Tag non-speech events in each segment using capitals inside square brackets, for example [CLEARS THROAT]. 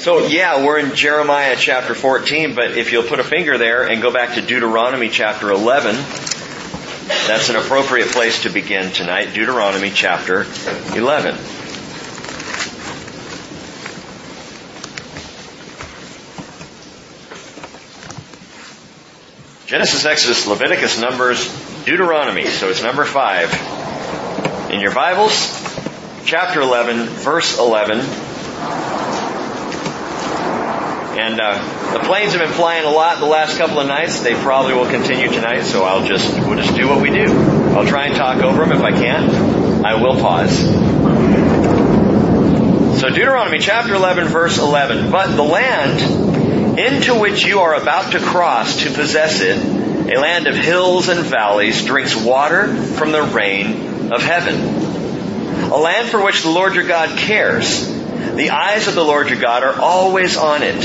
So yeah, we're in Jeremiah chapter 14, but if you'll put a finger there and go back to Deuteronomy chapter 11, that's an appropriate place to begin tonight. Deuteronomy chapter 11. Genesis, Exodus, Leviticus, Numbers, Deuteronomy. So it's number five. In your Bibles, chapter 11, verse 11. And uh, the planes have been flying a lot the last couple of nights. They probably will continue tonight, so I'll just we'll just do what we do. I'll try and talk over them. If I can't, I will pause. So Deuteronomy chapter 11, verse 11. But the land into which you are about to cross to possess it, a land of hills and valleys, drinks water from the rain of heaven. A land for which the Lord your God cares. The eyes of the Lord your God are always on it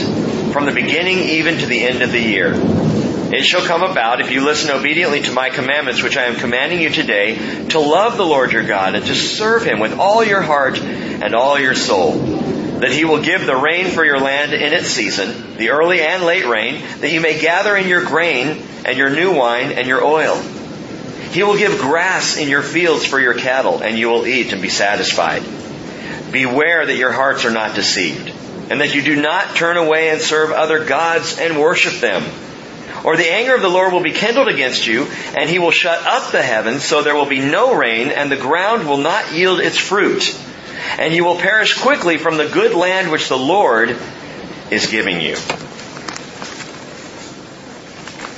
from the beginning even to the end of the year. It shall come about if you listen obediently to my commandments, which I am commanding you today, to love the Lord your God and to serve him with all your heart and all your soul. That he will give the rain for your land in its season, the early and late rain, that you may gather in your grain and your new wine and your oil. He will give grass in your fields for your cattle, and you will eat and be satisfied. Beware that your hearts are not deceived and that you do not turn away and serve other gods and worship them. Or the anger of the Lord will be kindled against you, and he will shut up the heavens, so there will be no rain, and the ground will not yield its fruit. And you will perish quickly from the good land which the Lord is giving you.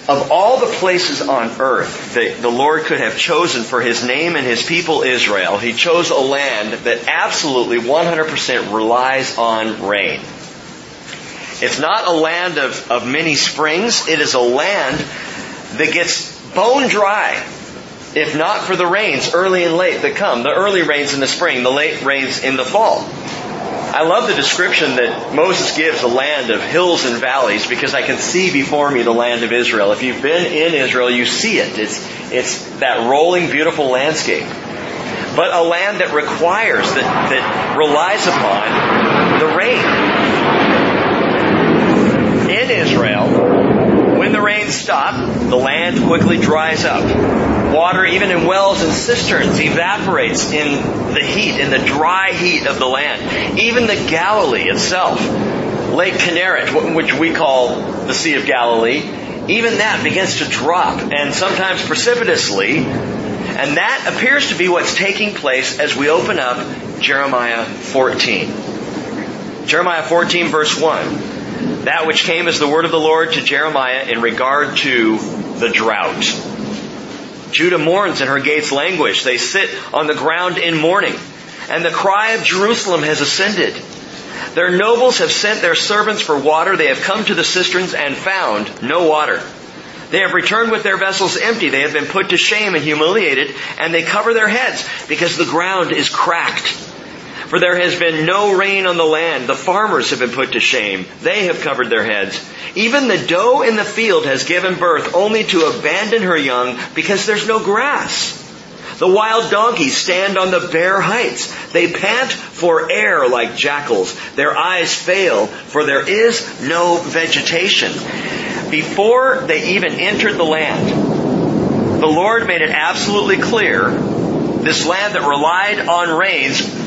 Of all the places on earth that the Lord could have chosen for His name and His people Israel, He chose a land that absolutely 100% relies on rain. It's not a land of, of many springs. It is a land that gets bone dry if not for the rains early and late that come. The early rains in the spring, the late rains in the fall. I love the description that Moses gives a land of hills and valleys because I can see before me the land of Israel. If you've been in Israel, you see it. It's, it's that rolling, beautiful landscape. But a land that requires, that, that relies upon the rain. In Israel, when the rains stop, the land quickly dries up. Water, even in wells and cisterns, evaporates in the heat, in the dry heat of the land. Even the Galilee itself, Lake Kinneret, which we call the Sea of Galilee, even that begins to drop, and sometimes precipitously, and that appears to be what's taking place as we open up Jeremiah 14. Jeremiah 14 verse 1. That which came as the word of the Lord to Jeremiah in regard to the drought. Judah mourns and her gates languish. They sit on the ground in mourning. And the cry of Jerusalem has ascended. Their nobles have sent their servants for water. They have come to the cisterns and found no water. They have returned with their vessels empty. They have been put to shame and humiliated, and they cover their heads because the ground is cracked. For there has been no rain on the land. The farmers have been put to shame. They have covered their heads. Even the doe in the field has given birth only to abandon her young because there's no grass. The wild donkeys stand on the bare heights. They pant for air like jackals. Their eyes fail, for there is no vegetation. Before they even entered the land, the Lord made it absolutely clear this land that relied on rains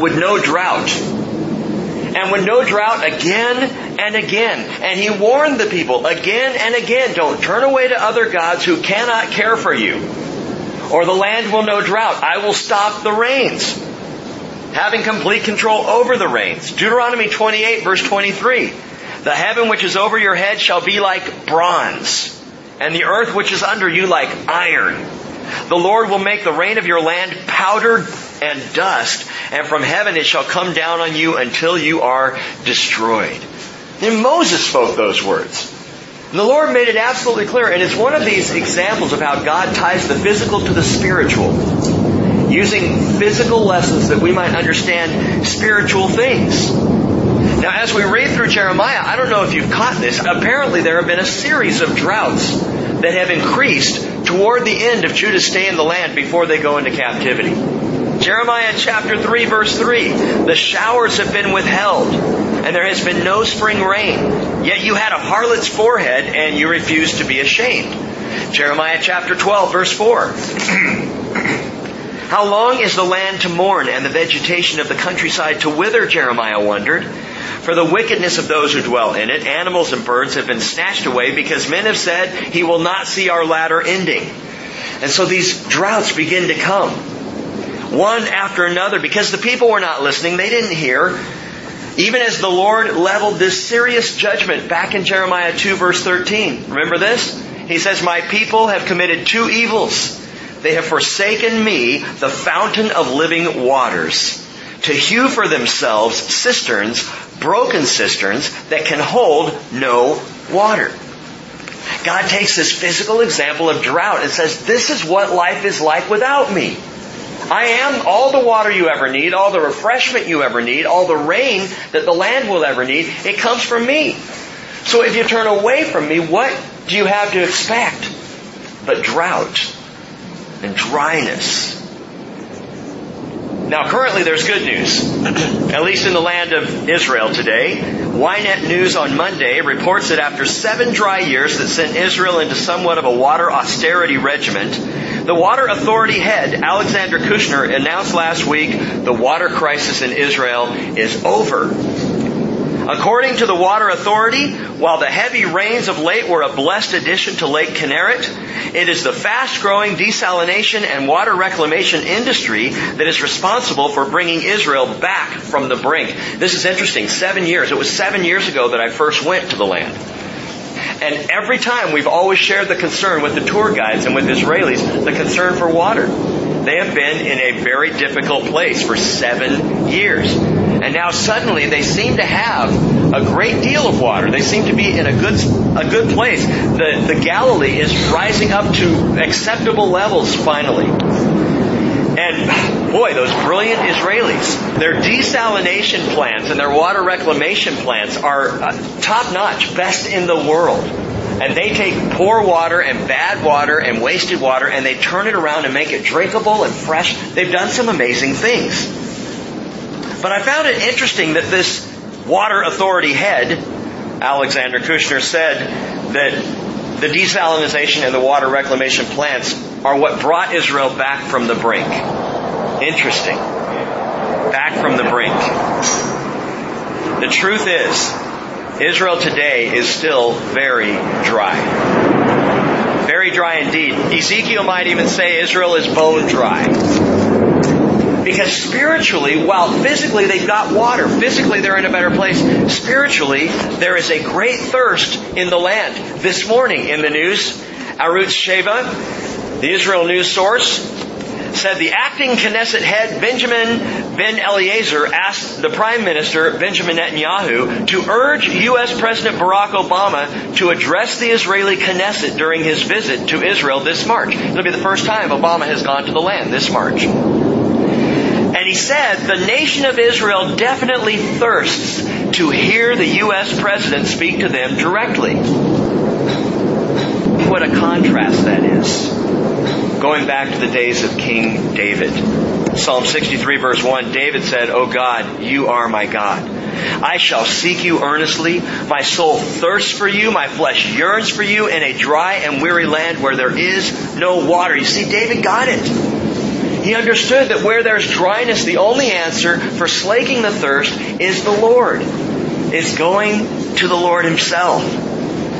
would know drought. And with no drought again and again. And he warned the people again and again, don't turn away to other gods who cannot care for you. Or the land will know drought. I will stop the rains. Having complete control over the rains. Deuteronomy 28 verse 23. The heaven which is over your head shall be like bronze, and the earth which is under you like iron. The Lord will make the rain of your land powdered and dust, and from heaven it shall come down on you until you are destroyed. And Moses spoke those words. And the Lord made it absolutely clear, and it's one of these examples of how God ties the physical to the spiritual, using physical lessons that we might understand spiritual things. Now, as we read through Jeremiah, I don't know if you've caught this, apparently there have been a series of droughts that have increased toward the end of Judah's stay in the land before they go into captivity. Jeremiah chapter 3 verse 3. The showers have been withheld. and there has been no spring rain. Yet you had a harlot's forehead, and you refused to be ashamed. Jeremiah chapter 12, verse 4. [CLEARS THROAT] How long is the land to mourn and the vegetation of the countryside to wither? Jeremiah wondered. For the wickedness of those who dwell in it, animals and birds have been snatched away because men have said, He will not see our latter ending. And so these droughts begin to come. One after another because the people were not listening. They didn't hear. Even as the Lord leveled this serious judgment back in Jeremiah 2 verse 13. Remember this? He says, My people have committed two evils. They have forsaken me, the fountain of living waters, to hew for themselves cisterns, broken cisterns that can hold no water. God takes this physical example of drought and says, this is what life is like without me. I am all the water you ever need, all the refreshment you ever need, all the rain that the land will ever need. It comes from me. So if you turn away from me, what do you have to expect? But drought and dryness. Now currently there's good news. At least in the land of Israel today. Ynet News on Monday reports that after seven dry years that sent Israel into somewhat of a water austerity regiment, the water authority head, Alexander Kushnir, announced last week the water crisis in Israel is over. According to the Water Authority, while the heavy rains of late were a blessed addition to Lake Kinneret, it is the fast-growing desalination and water reclamation industry that is responsible for bringing Israel back from the brink. This is interesting. Seven years. It was seven years ago that I first went to the land. And every time we've always shared the concern with the tour guides and with Israelis, the concern for water. They have been in a very difficult place for seven years. And now suddenly they seem to have a great deal of water. They seem to be in a good, a good place. The, the Galilee is rising up to acceptable levels finally. And boy, those brilliant Israelis, their desalination plants and their water reclamation plants are uh, top notch, best in the world. And they take poor water and bad water and wasted water and they turn it around and make it drinkable and fresh. They've done some amazing things. But I found it interesting that this water authority head, Alexander Kushnir, said that the desalination and the water reclamation plants are what brought Israel back from the brink. Interesting. Back from the brink. The truth is, Israel today is still very dry. Very dry indeed. Ezekiel might even say Israel is bone dry. Because spiritually, while physically they've got water, physically they're in a better place, spiritually there is a great thirst in the land. This morning in the news, Arutz Sheva, the Israel news source, said the acting Knesset head Benjamin Ben Eliezer asked the Prime Minister Benjamin Netanyahu to urge U.S. President Barack Obama to address the Israeli Knesset during his visit to Israel this March. It'll be the first time Obama has gone to the land this March. He said, the nation of Israel definitely thirsts to hear the U.S. president speak to them directly. What a contrast that is. Going back to the days of King David. Psalm 63 verse 1, David said, O God, you are my God. I shall seek you earnestly. My soul thirsts for you. My flesh yearns for you in a dry and weary land where there is no water. You see, David got it. He understood that where there's dryness, the only answer for slaking the thirst is the Lord. Is going to the Lord Himself.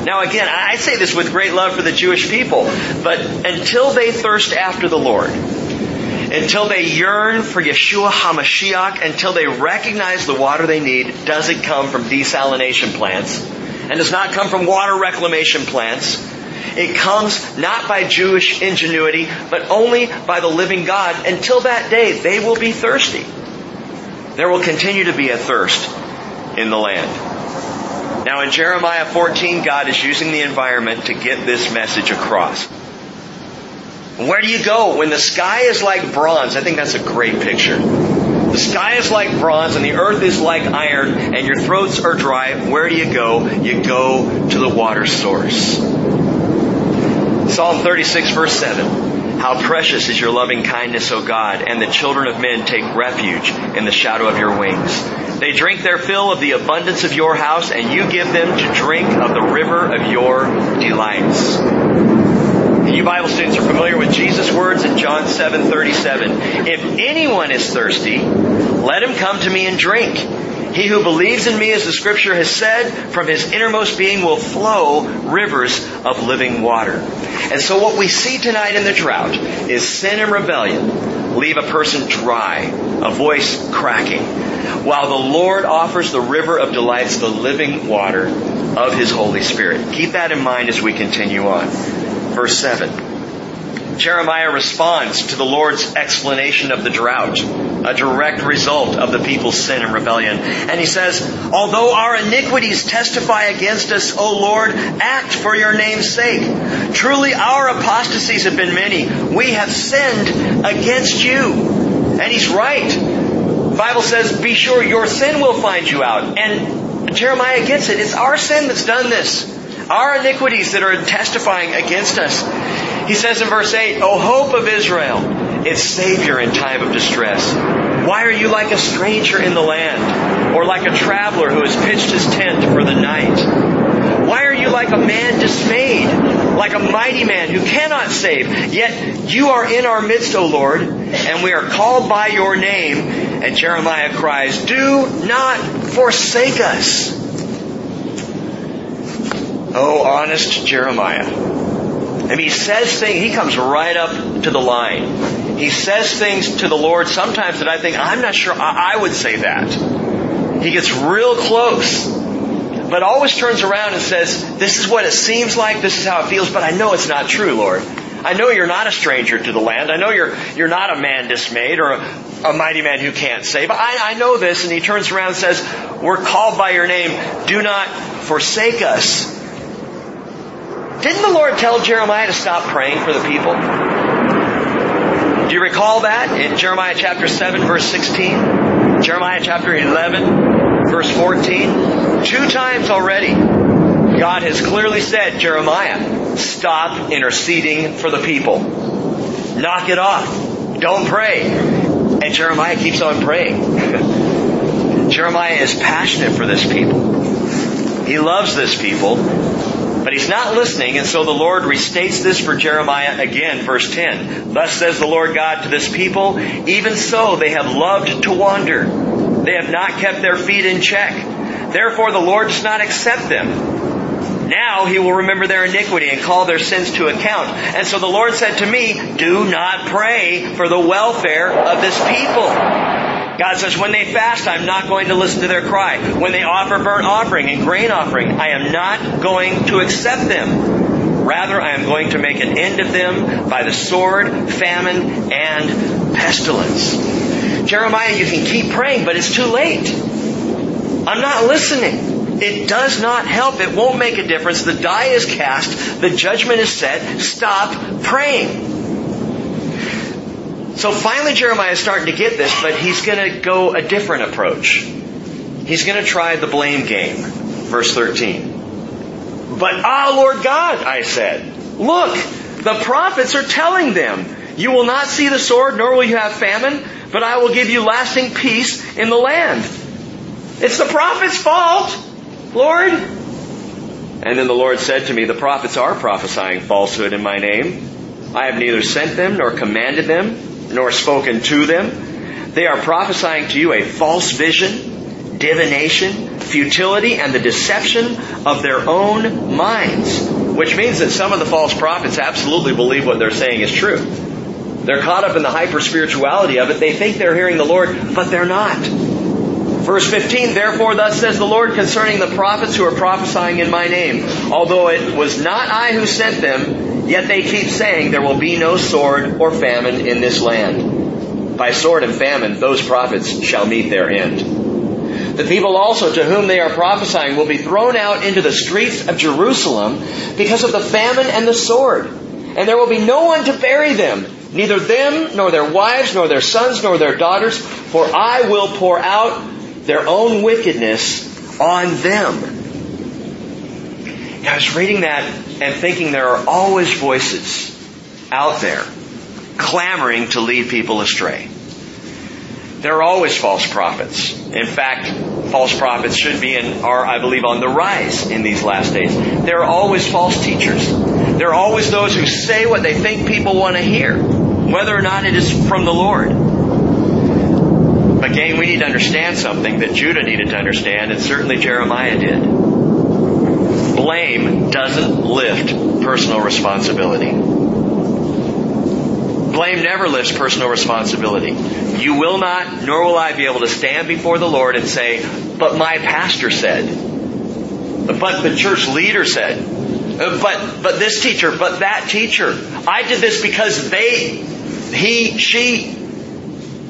Now again, I say this with great love for the Jewish people, but until they thirst after the Lord, until they yearn for Yeshua HaMashiach, until they recognize the water they need doesn't come from desalination plants, and does not come from water reclamation plants, it comes not by Jewish ingenuity, but only by the living God. Until that day, they will be thirsty. There will continue to be a thirst in the land. Now in Jeremiah 14, God is using the environment to get this message across. Where do you go when the sky is like bronze? I think that's a great picture. The sky is like bronze and the earth is like iron and your throats are dry. Where do you go? You go to the water source. Psalm 36 verse 7. How precious is your loving kindness, O God, and the children of men take refuge in the shadow of your wings. They drink their fill of the abundance of your house, and you give them to drink of the river of your delights. You Bible students are familiar with Jesus' words in John 7:37. If anyone is thirsty, let him come to me and drink. He who believes in me, as the scripture has said, from his innermost being will flow rivers of living water. And so what we see tonight in the drought is sin and rebellion leave a person dry, a voice cracking, while the Lord offers the river of delights, the living water of his Holy Spirit. Keep that in mind as we continue on. Verse 7. Jeremiah responds to the Lord's explanation of the drought, a direct result of the people's sin and rebellion. And he says, Although our iniquities testify against us, O Lord, act for your name's sake. Truly our apostasies have been many. We have sinned against you. And he's right. The Bible says, be sure your sin will find you out. And Jeremiah gets it. It's our sin that's done this. Our iniquities that are testifying against us. He says in verse 8, O hope of Israel, its Savior in time of distress. Why are you like a stranger in the land, or like a traveler who has pitched his tent for the night? Why are you like a man dismayed, like a mighty man who cannot save? Yet you are in our midst, O Lord, and we are called by your name. And Jeremiah cries, Do not forsake us. Oh, honest Jeremiah. And he says things, he comes right up to the line. He says things to the Lord sometimes that I think, I'm not sure I, would say that. He gets real close, but always turns around and says, this is what it seems like, this is how it feels, but I know it's not true, Lord. I know you're not a stranger to the land. I know you're, you're not a man dismayed or a, a mighty man who can't save. I, I know this. And he turns around and says, we're called by your name. Do not forsake us. Didn't the Lord tell Jeremiah to stop praying for the people? Do you recall that in Jeremiah chapter 7 verse 16? Jeremiah chapter 11 verse 14? Two times already, God has clearly said, Jeremiah, stop interceding for the people. Knock it off. Don't pray. And Jeremiah keeps on praying. [LAUGHS] Jeremiah is passionate for this people. He loves this people. But he's not listening, and so the Lord restates this for Jeremiah again, verse 10. Thus says the Lord God to this people, even so they have loved to wander. They have not kept their feet in check. Therefore the Lord does not accept them. Now he will remember their iniquity and call their sins to account. And so the Lord said to me, do not pray for the welfare of this people. God says, when they fast, I'm not going to listen to their cry. When they offer burnt offering and grain offering, I am not going to accept them. Rather, I am going to make an end of them by the sword, famine, and pestilence. Jeremiah, you can keep praying, but it's too late. I'm not listening. It does not help. It won't make a difference. The die is cast. The judgment is set. Stop praying. So finally Jeremiah is starting to get this, but he's going to go a different approach. He's going to try the blame game. Verse 13. But ah, Lord God, I said, look, the prophets are telling them, you will not see the sword, nor will you have famine, but I will give you lasting peace in the land. It's the prophet's fault, Lord. And then the Lord said to me, the prophets are prophesying falsehood in my name. I have neither sent them nor commanded them nor spoken to them. They are prophesying to you a false vision, divination, futility, and the deception of their own minds. Which means that some of the false prophets absolutely believe what they're saying is true. They're caught up in the hyper spirituality of it. They think they're hearing the Lord, but they're not. Verse 15, therefore thus says the Lord concerning the prophets who are prophesying in my name. Although it was not I who sent them, Yet they keep saying there will be no sword or famine in this land. By sword and famine, those prophets shall meet their end. The people also to whom they are prophesying will be thrown out into the streets of Jerusalem because of the famine and the sword. And there will be no one to bury them, neither them, nor their wives, nor their sons, nor their daughters, for I will pour out their own wickedness on them. I was reading that and thinking there are always voices out there clamoring to lead people astray. There are always false prophets. In fact, false prophets should be and are, I believe, on the rise in these last days. There are always false teachers. There are always those who say what they think people want to hear, whether or not it is from the Lord. Again, we need to understand something that Judah needed to understand, and certainly Jeremiah did. Blame doesn't lift personal responsibility. Blame never lifts personal responsibility. You will not, nor will I be able to stand before the Lord and say, but my pastor said, but the church leader said, uh, but, but this teacher, but that teacher. I did this because they, he, she.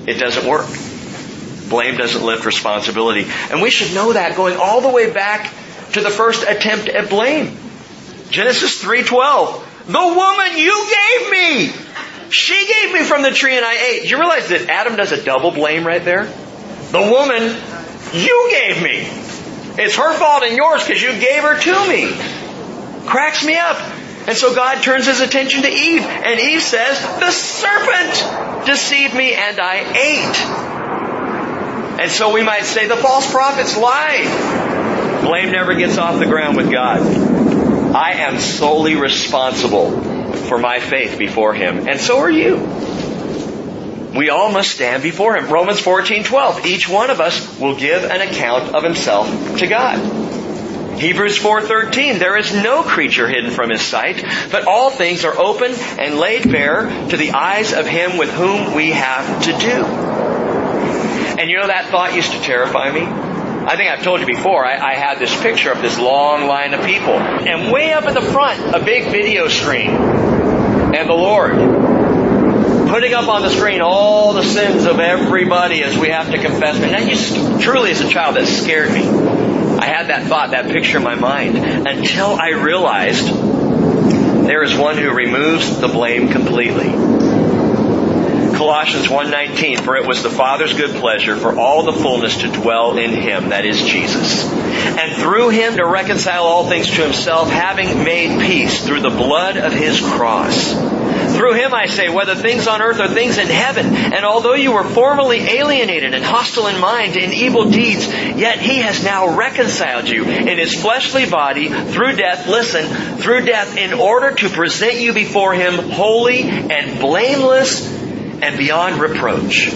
It doesn't work. Blame doesn't lift responsibility. And we should know that going all the way back to the first attempt at blame. Genesis 3.12. The woman you gave me! She gave me from the tree and I ate. Do you realize that Adam does a double blame right there? The woman you gave me. It's her fault and yours because you gave her to me. Cracks me up. And so God turns his attention to Eve and Eve says, the serpent deceived me and I ate. And so we might say the false prophets lied. Blame never gets off the ground with God. I am solely responsible for my faith before Him. And so are you. We all must stand before Him. Romans 14:12. Each one of us will give an account of himself to God. Hebrews 4:13 There is no creature hidden from his sight, but all things are open and laid bare to the eyes of him with whom we have to do. And you know that thought used to terrify me. I think I've told you before, I, I had this picture of this long line of people. And way up in the front, a big video screen. And the Lord putting up on the screen all the sins of everybody as we have to confess. And that truly as a child that scared me. I had that thought, that picture in my mind until I realized there is one who removes the blame completely. Colossians 1:19 for it was the Father's good pleasure for all the fullness to dwell in him that is Jesus. And through him to reconcile all things to himself having made peace through the blood of his cross. Through him I say whether things on earth or things in heaven and although you were formerly alienated and hostile in mind in evil deeds yet he has now reconciled you in his fleshly body through death listen through death in order to present you before him holy and blameless and beyond reproach.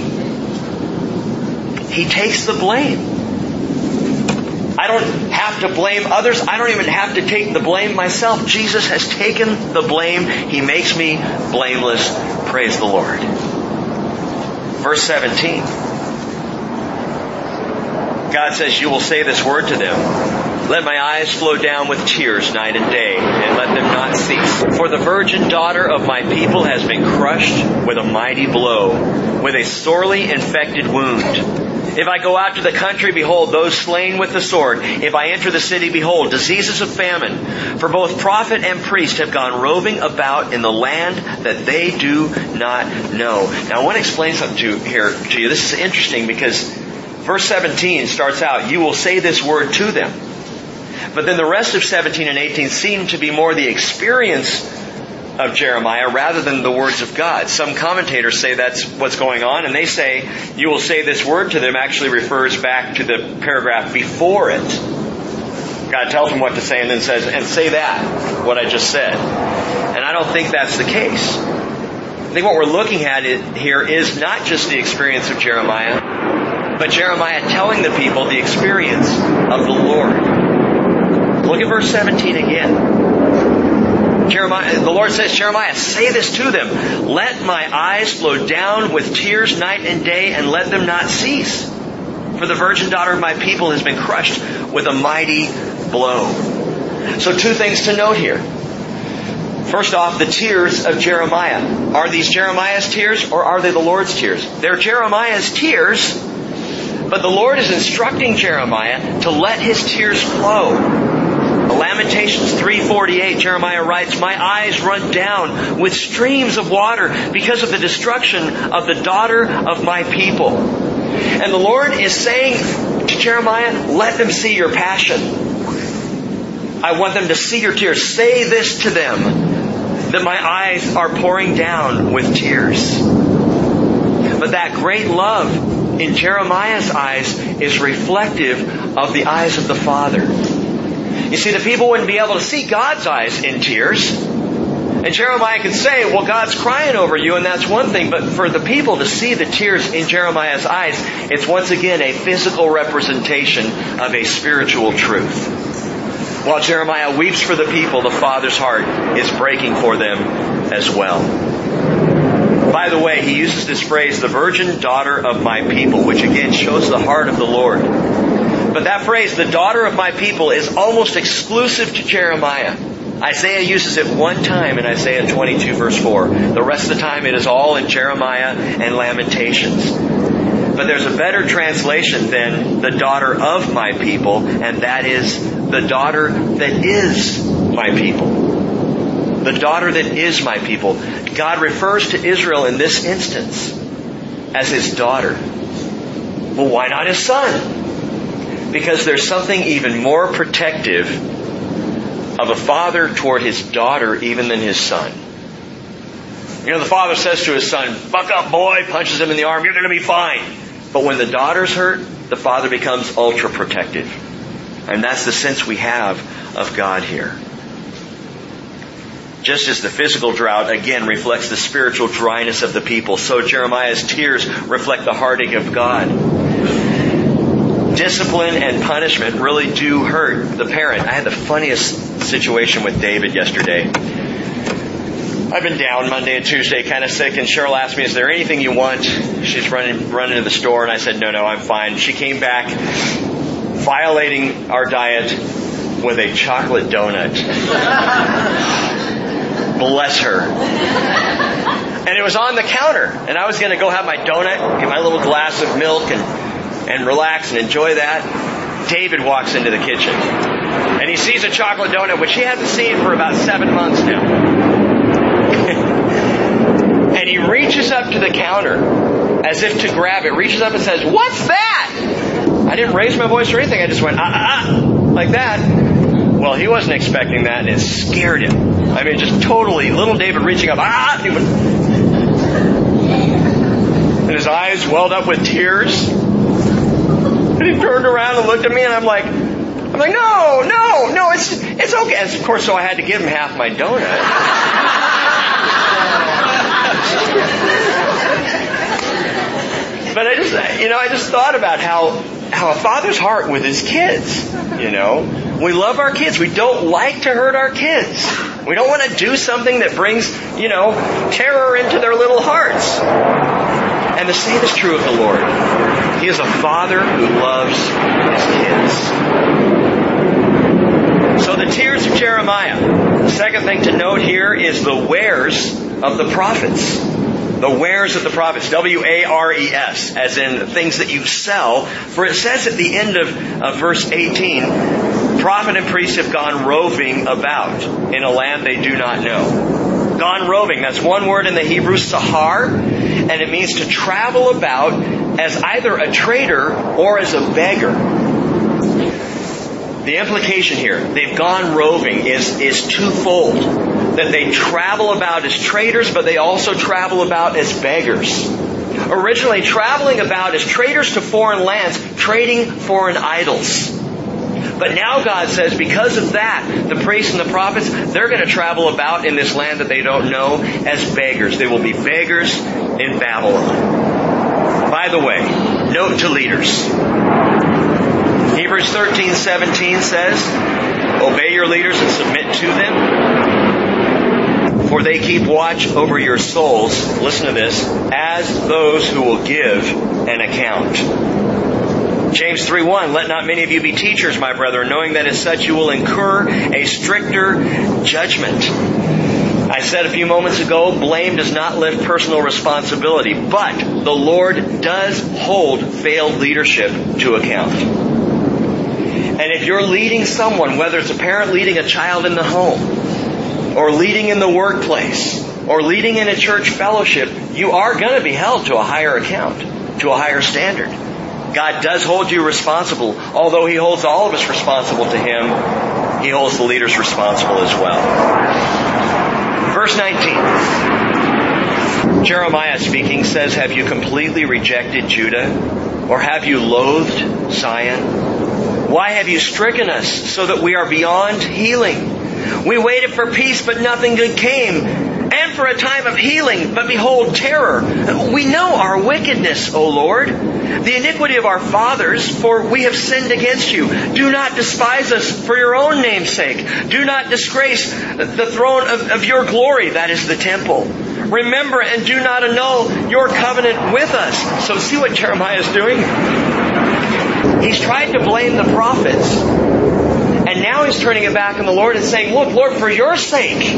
He takes the blame. I don't have to blame others. I don't even have to take the blame myself. Jesus has taken the blame. He makes me blameless. Praise the Lord. Verse 17. God says, You will say this word to them. Let my eyes flow down with tears night and day, and let them not cease. For the virgin daughter of my people has been crushed with a mighty blow, with a sorely infected wound. If I go out to the country, behold, those slain with the sword. If I enter the city, behold, diseases of famine. For both prophet and priest have gone roving about in the land that they do not know. Now I want to explain something to, here to you. This is interesting because verse 17 starts out, you will say this word to them. But then the rest of 17 and 18 seem to be more the experience of Jeremiah rather than the words of God. Some commentators say that's what's going on, and they say, you will say this word to them actually refers back to the paragraph before it. God tells them what to say and then says, and say that, what I just said. And I don't think that's the case. I think what we're looking at here is not just the experience of Jeremiah, but Jeremiah telling the people the experience of the Lord. Look at verse 17 again. Jeremiah, the Lord says, Jeremiah, say this to them. Let my eyes flow down with tears night and day and let them not cease. For the virgin daughter of my people has been crushed with a mighty blow. So two things to note here. First off, the tears of Jeremiah. Are these Jeremiah's tears or are they the Lord's tears? They're Jeremiah's tears, but the Lord is instructing Jeremiah to let his tears flow. Lamentations 3:48 Jeremiah writes, "My eyes run down with streams of water because of the destruction of the daughter of my people." And the Lord is saying to Jeremiah, "Let them see your passion. I want them to see your tears. Say this to them. that my eyes are pouring down with tears. But that great love in Jeremiah's eyes is reflective of the eyes of the Father. You see, the people wouldn't be able to see God's eyes in tears. And Jeremiah could say, well, God's crying over you, and that's one thing, but for the people to see the tears in Jeremiah's eyes, it's once again a physical representation of a spiritual truth. While Jeremiah weeps for the people, the Father's heart is breaking for them as well. By the way, he uses this phrase, the virgin daughter of my people, which again shows the heart of the Lord. But that phrase, the daughter of my people, is almost exclusive to Jeremiah. Isaiah uses it one time in Isaiah 22 verse 4. The rest of the time it is all in Jeremiah and Lamentations. But there's a better translation than the daughter of my people, and that is the daughter that is my people. The daughter that is my people. God refers to Israel in this instance as his daughter. Well, why not his son? Because there's something even more protective of a father toward his daughter even than his son. You know, the father says to his son, buck up boy, punches him in the arm, you're gonna be fine. But when the daughter's hurt, the father becomes ultra protective. And that's the sense we have of God here. Just as the physical drought again reflects the spiritual dryness of the people, so Jeremiah's tears reflect the heartache of God. Discipline and punishment really do hurt the parent. I had the funniest situation with David yesterday. I've been down Monday and Tuesday, kind of sick, and Cheryl asked me, "Is there anything you want?" She's running running to the store, and I said, "No, no, I'm fine." She came back, violating our diet with a chocolate donut. [LAUGHS] Bless her. And it was on the counter, and I was going to go have my donut, get my little glass of milk, and and relax and enjoy that. David walks into the kitchen, and he sees a chocolate donut, which he hasn't seen for about seven months now. [LAUGHS] and he reaches up to the counter as if to grab it, reaches up and says, What's that? I didn't raise my voice or anything. I just went, ah, ah, ah, like that. Well, he wasn't expecting that and it scared him. I mean, just totally, little David reaching up, ah, and his eyes welled up with tears. And he turned around and looked at me and I'm like, I'm like, no, no, no, it's, it's okay. And of course, so I had to give him half my donut. but I just, you know, I just thought about how, how a father's heart with his kids, you know. We love our kids. We don't like to hurt our kids. We don't want to do something that brings, you know, terror into their little hearts. And the same is true of the Lord. He is a father who loves his kids. So the tears of Jeremiah. The second thing to note here is the wares of the prophets. The wares of the prophets. W-A-R-E-S. As in things that you sell. For it says at the end of, of verse 18, prophet and priest have gone roving about in a land they do not know. Gone roving. That's one word in the Hebrew, sahar, and it means to travel about as either a trader or as a beggar. The implication here, they've gone roving, is, is twofold that they travel about as traders, but they also travel about as beggars. Originally traveling about as traders to foreign lands, trading foreign idols. But now God says because of that, the priests and the prophets, they're going to travel about in this land that they don't know as beggars. They will be beggars in Babylon. By the way, note to leaders. Hebrews 13, 17 says, obey your leaders and submit to them for they keep watch over your souls, listen to this, as those who will give an account. James 3, 1, Let not many of you be teachers, my brethren, knowing that as such you will incur a stricter judgment. I said a few moments ago, blame does not lift personal responsibility, but the Lord does hold failed leadership to account. And if you're leading someone, whether it's a parent leading a child in the home, or leading in the workplace or leading in a church fellowship, you are going to be held to a higher account, to a higher standard. God does hold you responsible. Although He holds all of us responsible to Him, He holds the leaders responsible as well. Verse 19. Jeremiah speaking says, Have you completely rejected Judah? Or have you loathed Zion? Why have you stricken us so that we are beyond healing? We waited for peace, but nothing good came and for a time of healing, but behold terror. We know our wickedness, O Lord, the iniquity of our fathers, for we have sinned against you. Do not despise us for your own name's sake. Do not disgrace the throne of, of your glory, that is the temple. Remember and do not annul your covenant with us. So see what Jeremiah is doing? He's tried to blame the prophets. And now he's turning it back on the Lord and saying, look, Lord, for your sake,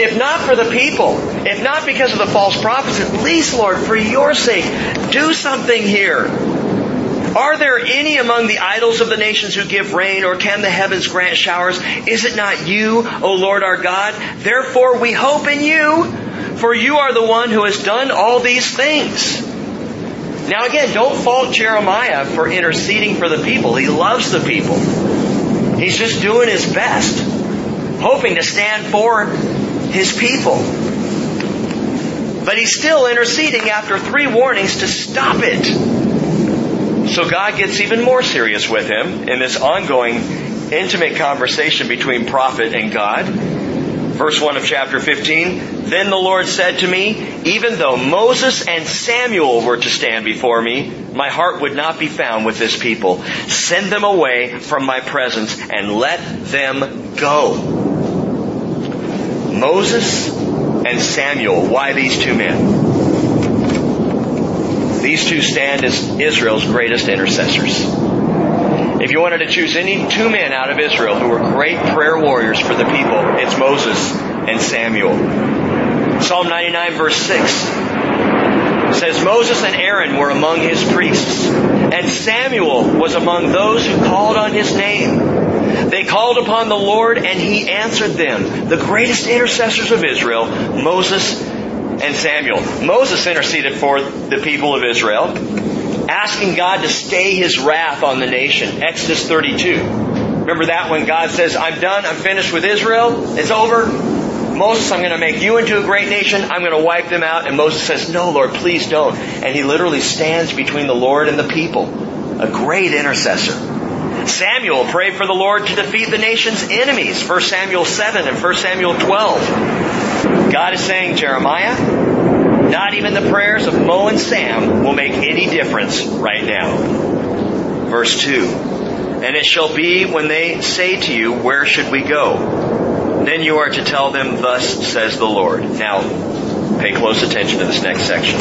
if not for the people, if not because of the false prophets, at least, Lord, for your sake, do something here. Are there any among the idols of the nations who give rain, or can the heavens grant showers? Is it not you, O Lord our God? Therefore we hope in you, for you are the one who has done all these things. Now again, don't fault Jeremiah for interceding for the people. He loves the people. He's just doing his best, hoping to stand for his people. But he's still interceding after three warnings to stop it. So God gets even more serious with him in this ongoing intimate conversation between prophet and God. Verse 1 of chapter 15, Then the Lord said to me, Even though Moses and Samuel were to stand before me, my heart would not be found with this people. Send them away from my presence and let them go. Moses and Samuel. Why these two men? These two stand as Israel's greatest intercessors. If you wanted to choose any two men out of Israel who were great prayer warriors for the people, it's Moses and Samuel. Psalm 99 verse 6 says Moses and Aaron were among his priests, and Samuel was among those who called on his name. They called upon the Lord and He answered them. The greatest intercessors of Israel, Moses and Samuel. Moses interceded for the people of Israel, asking God to stay His wrath on the nation. Exodus 32. Remember that when God says, I'm done, I'm finished with Israel, it's over. Moses, I'm going to make you into a great nation. I'm going to wipe them out. And Moses says, no, Lord, please don't. And he literally stands between the Lord and the people. A great intercessor. Samuel prayed for the Lord to defeat the nation's enemies. 1 Samuel 7 and 1 Samuel 12. God is saying, Jeremiah, not even the prayers of Mo and Sam will make any difference right now. Verse 2. And it shall be when they say to you, where should we go? Then you are to tell them, thus says the Lord. Now, pay close attention to this next section.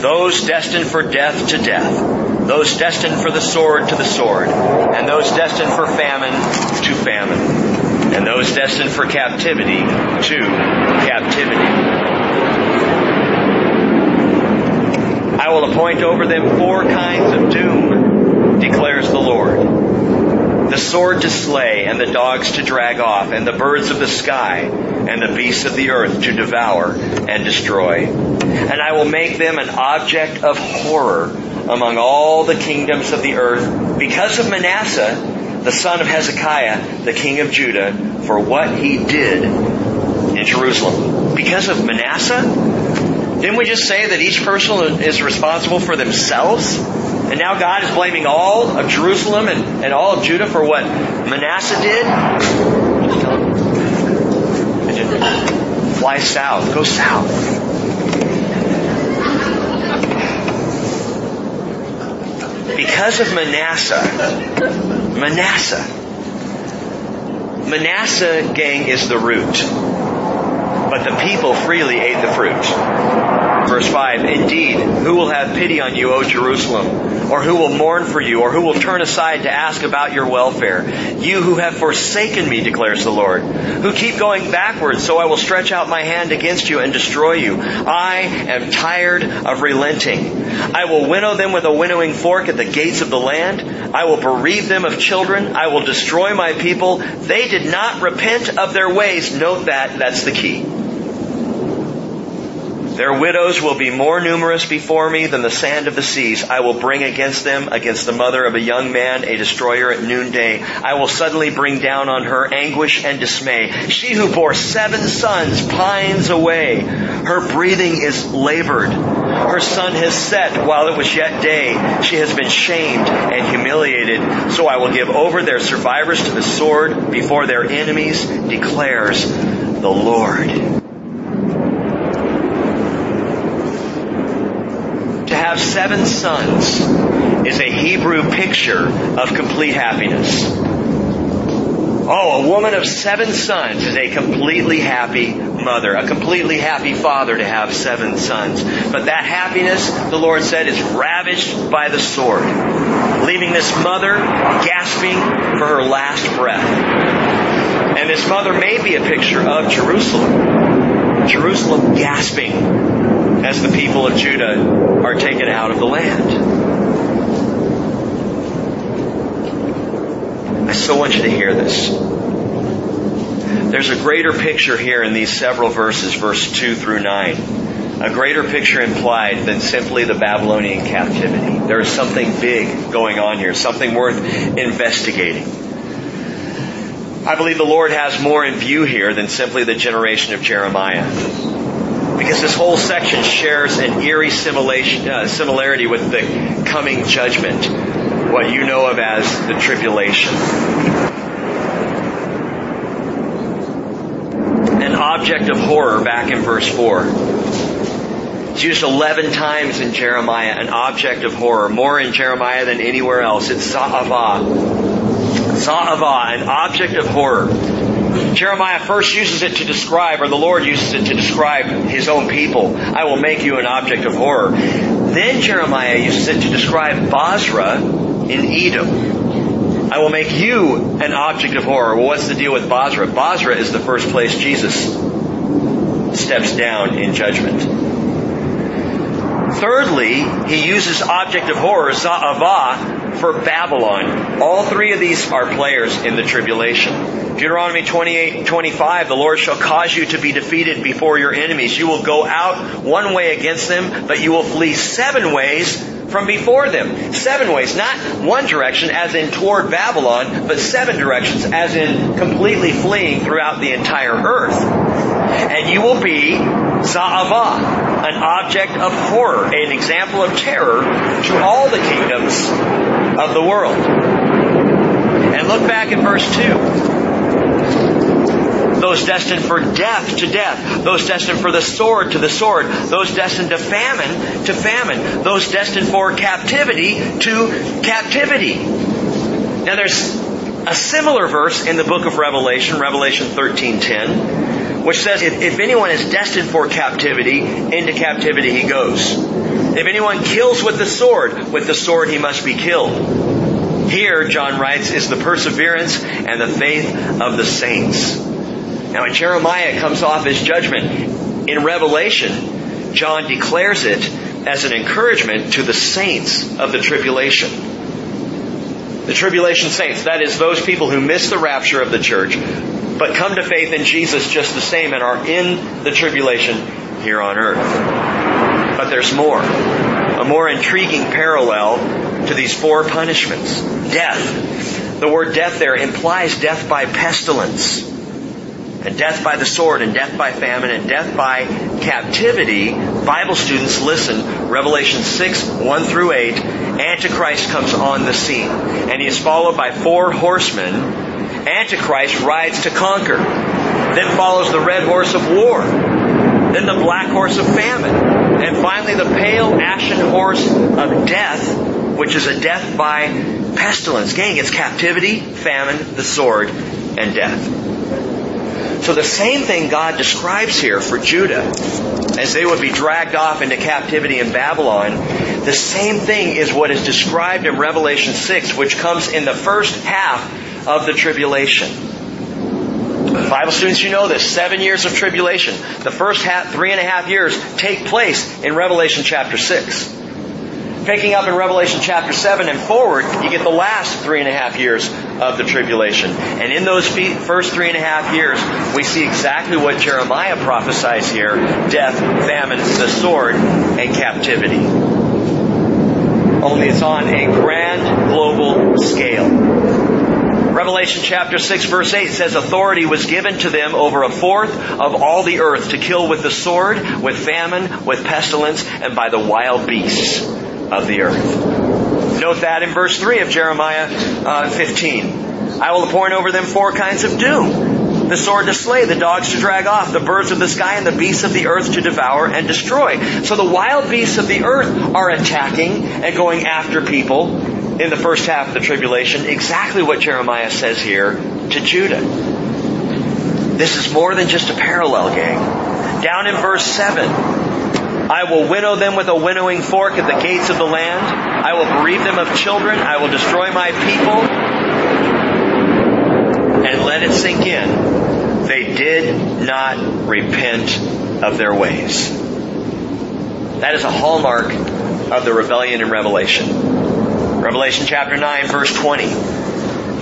Those destined for death to death those destined for the sword to the sword, and those destined for famine to famine, and those destined for captivity to captivity. I will appoint over them four kinds of doom, declares the Lord. The sword to slay, and the dogs to drag off, and the birds of the sky, and the beasts of the earth to devour and destroy. And I will make them an object of horror among all the kingdoms of the earth because of Manasseh, the son of Hezekiah, the king of Judah, for what he did in Jerusalem. Because of Manasseh? Didn't we just say that each person is responsible for themselves? And now God is blaming all of Jerusalem and, and all of Judah for what Manasseh did? Fly south. Go south. because of Manasseh, Manasseh, Manasseh, gang, is the root. But the people freely ate the fruit. Verse 5, Indeed, who will have pity on you, O Jerusalem? Or who will mourn for you? Or who will turn aside to ask about your welfare? You who have forsaken me, declares the Lord. Who keep going backwards, so I will stretch out my hand against you and destroy you. I am tired of relenting. I will winnow them with a winnowing fork at the gates of the land. I will bereave them of children. I will destroy my people. They did not repent of their ways. Note that, that's the key. Their widows will be more numerous before me than the sand of the seas. I will bring against them, against the mother of a young man, a destroyer at noonday. I will suddenly bring down on her anguish and dismay. She who bore seven sons pines away. Her breathing is labored. Her sun has set while it was yet day. She has been shamed and humiliated. So I will give over their survivors to the sword before their enemies, declares the Lord. Have seven sons is a Hebrew picture of complete happiness. Oh, a woman of seven sons is a completely happy mother, a completely happy father to have seven sons. But that happiness, the Lord said, is ravaged by the sword, leaving this mother gasping for her last breath. And this mother may be a picture of Jerusalem. Jerusalem gasping as the people of Judah are taken out of the land. I so want you to hear this. There's a greater picture here in these several verses, verse 2 through 9. A greater picture implied than simply the Babylonian captivity. There is something big going on here, something worth investigating. I believe the Lord has more in view here than simply the generation of Jeremiah because this whole section shares an eerie uh, similarity with the coming judgment, what you know of as the tribulation. An object of horror back in verse 4. It's used 11 times in Jeremiah, an object of horror. More in Jeremiah than anywhere else. It's Za'avah. Za'avah, an object of horror. Jeremiah first uses it to describe, or the Lord uses it to describe his own people. I will make you an object of horror. Then Jeremiah uses it to describe Bozrah in Edom. I will make you an object of horror. Well, what's the deal with Bozrah? Bozrah is the first place Jesus steps down in judgment. Thirdly, he uses object of horror, Za'avah, for Babylon. All three of these are players in the tribulation. Deuteronomy 28, 25, the Lord shall cause you to be defeated before your enemies. You will go out one way against them, but you will flee seven ways from before them. Seven ways, not one direction as in toward Babylon, but seven directions as in completely fleeing throughout the entire earth. And you will be Za'avah, an object of horror, an example of terror to all the kingdoms of the world. And look back at verse 2 those destined for death to death, those destined for the sword to the sword, those destined to famine to famine, those destined for captivity to captivity. Now there's a similar verse in the book of Revelation, Revelation 13:10, which says if, if anyone is destined for captivity, into captivity he goes. If anyone kills with the sword, with the sword he must be killed. Here, John writes, is the perseverance and the faith of the saints. Now in Jeremiah it comes off as judgment. In Revelation, John declares it as an encouragement to the saints of the tribulation. The tribulation saints, that is those people who miss the rapture of the church, but come to faith in Jesus just the same and are in the tribulation here on earth. But there's more. A more intriguing parallel to these four punishments. Death. The word death there implies death by pestilence and death by the sword and death by famine and death by captivity, Bible students listen, Revelation 6, 1 through 8, Antichrist comes on the scene. And he is followed by four horsemen. Antichrist rides to conquer. Then follows the red horse of war. Then the black horse of famine. And finally the pale ashen horse of death, which is a death by pestilence. Gang, it's captivity, famine, the sword, and death. So the same thing God describes here for Judah, as they would be dragged off into captivity in Babylon, the same thing is what is described in Revelation 6, which comes in the first half of the tribulation. Bible students, you know this. Seven years of tribulation. The first half, three and a half years take place in Revelation chapter 6. Picking up in Revelation chapter 7 and forward, you get the last three and a half years of the tribulation. And in those first three and a half years, we see exactly what Jeremiah prophesies here death, famine, the sword, and captivity. Only it's on a grand global scale. Revelation chapter 6 verse 8 says authority was given to them over a fourth of all the earth to kill with the sword, with famine, with pestilence, and by the wild beasts of the earth. Note that in verse 3 of Jeremiah uh, 15. I will appoint over them four kinds of doom. The sword to slay, the dogs to drag off, the birds of the sky and the beasts of the earth to devour and destroy. So the wild beasts of the earth are attacking and going after people in the first half of the tribulation exactly what Jeremiah says here to Judah. This is more than just a parallel, gang. Down in verse 7, I will winnow them with a winnowing fork at the gates of the land. I will bereave them of children. I will destroy my people. And let it sink in. They did not repent of their ways. That is a hallmark of the rebellion in Revelation. Revelation chapter 9 verse 20.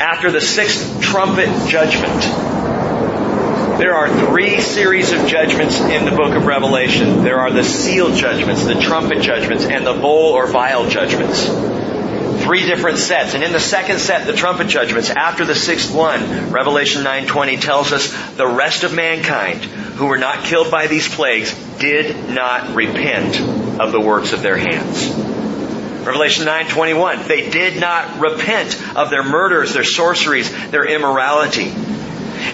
After the sixth trumpet judgment, there are three series of judgments in the book of Revelation. There are the seal judgments, the trumpet judgments, and the bowl or vial judgments. Three different sets. And in the second set, the trumpet judgments, after the sixth one, Revelation 9.20 tells us the rest of mankind who were not killed by these plagues did not repent of the works of their hands. Revelation 9:21, they did not repent of their murders, their sorceries, their immorality.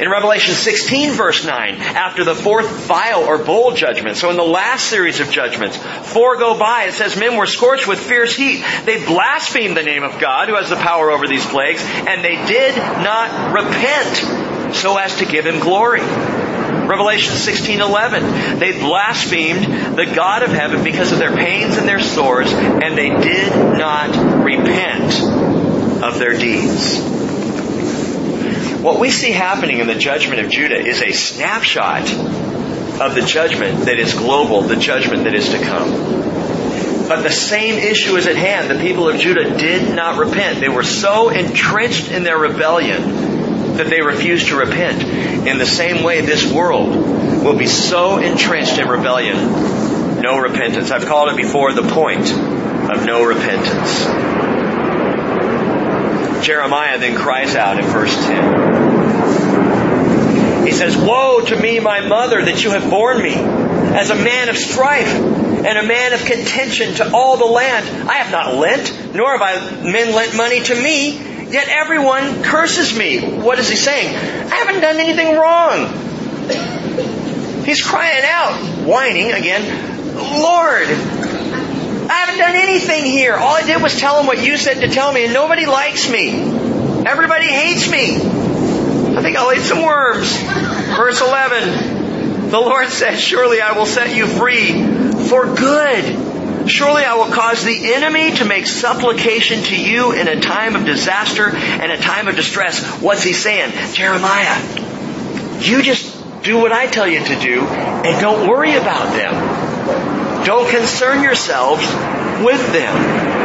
In Revelation 16 verse 9, after the fourth vial or bowl judgment, so in the last series of judgments, four go by, it says men were scorched with fierce heat. They blasphemed the name of God who has the power over these plagues, and they did not repent so as to give him glory. Revelation 16:11. They blasphemed the God of heaven because of their pains and their sores, and they did not repent of their deeds. What we see happening in the judgment of Judah is a snapshot of the judgment that is global, the judgment that is to come. But the same issue is at hand. The people of Judah did not repent. They were so entrenched in their rebellion that they refused to repent. In the same way, this world will be so entrenched in rebellion, no repentance. I've called it before the point of no repentance. Jeremiah then cries out in verse 10. Says, Woe to me, my mother, that you have borne me as a man of strife and a man of contention to all the land. I have not lent, nor have I men lent money to me Yet everyone curses me. What is he saying? I haven't done anything wrong. He's crying out, whining again, Lord, I haven't done anything here. All I did was tell him what you said to tell me, and nobody likes me. Everybody hates me. I think I'll eat some worms. Verse 11. The Lord said, Surely I will set you free for good. Surely I will cause the enemy to make supplication to you in a time of disaster and a time of distress. What's he saying? Jeremiah, you just do what I tell you to do and don't worry about them. Don't concern yourselves with them.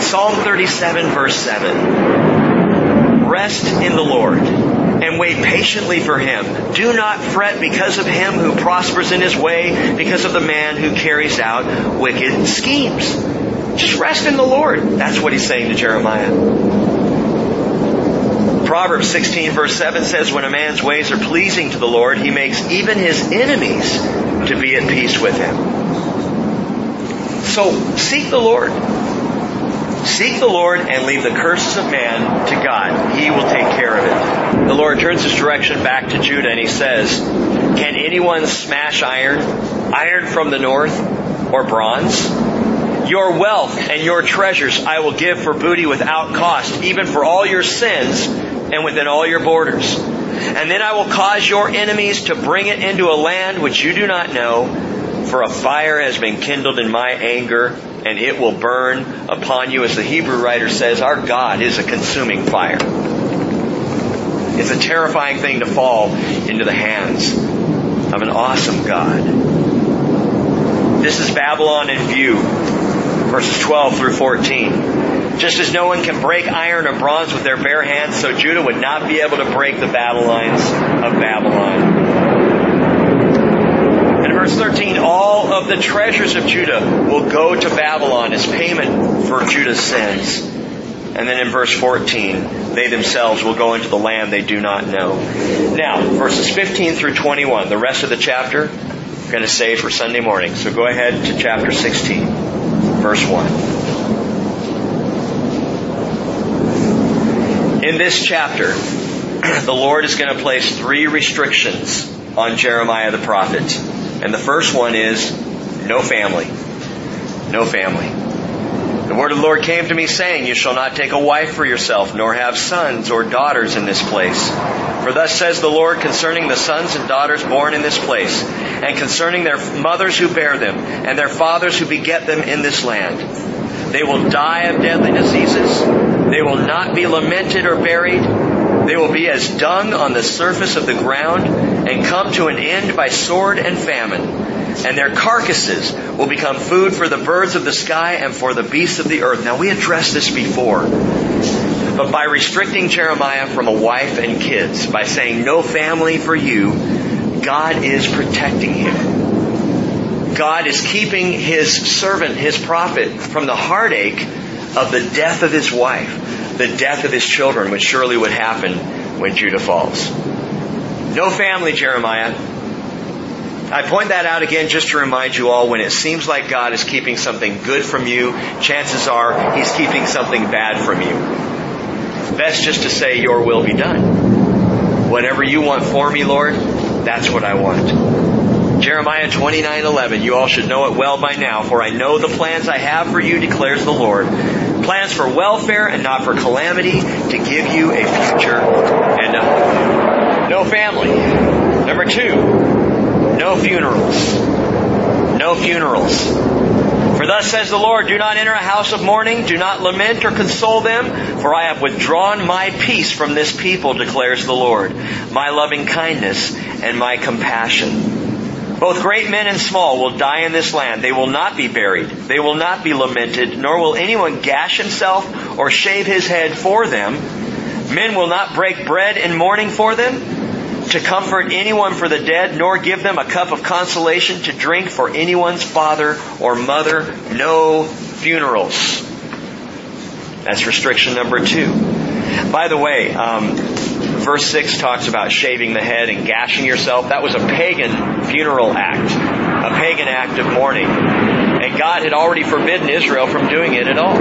Psalm 37 verse 7. Rest in the Lord and wait patiently for him. Do not fret because of him who prospers in his way, because of the man who carries out wicked schemes. Just rest in the Lord. That's what he's saying to Jeremiah. Proverbs 16 verse 7 says, when a man's ways are pleasing to the Lord, he makes even his enemies to be at peace with him. So seek the Lord. Seek the Lord and leave the curses of man to God. He will take care of it. The Lord turns his direction back to Judah and he says, Can anyone smash iron? Iron from the north or bronze? Your wealth and your treasures I will give for booty without cost, even for all your sins and within all your borders. And then I will cause your enemies to bring it into a land which you do not know, for a fire has been kindled in my anger and it will burn upon you. As the Hebrew writer says, our God is a consuming fire. It's a terrifying thing to fall into the hands of an awesome God. This is Babylon in view. verses 12 through 14. Just as no one can break iron or bronze with their bare hands, so Judah would not be able to break the battle lines of Babylon. In verse 13, all of the treasures of Judah will go to Babylon as payment for Judah's sins. And then in verse 14, they themselves will go into the land they do not know. Now, verses 15 through 21, the rest of the chapter, we're going to save for Sunday morning. So go ahead to chapter 16, verse 1. In this chapter, [CLEARS THROAT] the Lord is going to place three restrictions on Jeremiah the prophet. And the first one is no family. No family. The word of the Lord came to me saying, You shall not take a wife for yourself, nor have sons or daughters in this place. For thus says the Lord concerning the sons and daughters born in this place, and concerning their mothers who bear them, and their fathers who beget them in this land. They will die of deadly diseases. They will not be lamented or buried. They will be as dung on the surface of the ground and come to an end by sword and famine. And their carcasses will become food for the birds of the sky and for the beasts of the earth. Now we addressed this before. But by restricting Jeremiah from a wife and kids, by saying no family for you, God is protecting him. God is keeping his servant, his prophet, from the heartache of the death of his wife, the death of his children, which surely would happen when Judah falls. No family, Jeremiah. I point that out again just to remind you all when it seems like God is keeping something good from you, chances are He's keeping something bad from you. Best just to say, Your will be done. Whatever you want for me, Lord, that's what I want. Jeremiah 29:11 You all should know it well by now for I know the plans I have for you declares the Lord plans for welfare and not for calamity to give you a future and a hope. No family. Number 2 no funerals. No funerals. For thus says the Lord, do not enter a house of mourning, do not lament or console them, for I have withdrawn my peace from this people, declares the Lord, my loving kindness and my compassion. Both great men and small will die in this land. They will not be buried. They will not be lamented, nor will anyone gash himself or shave his head for them. Men will not break bread in mourning for them to comfort anyone for the dead, nor give them a cup of consolation to drink for anyone's father or mother. No funerals. That's restriction number two. By the way, um, verse 6 talks about shaving the head and gashing yourself. That was a pagan funeral act, a pagan act of mourning. And God had already forbidden Israel from doing it at all.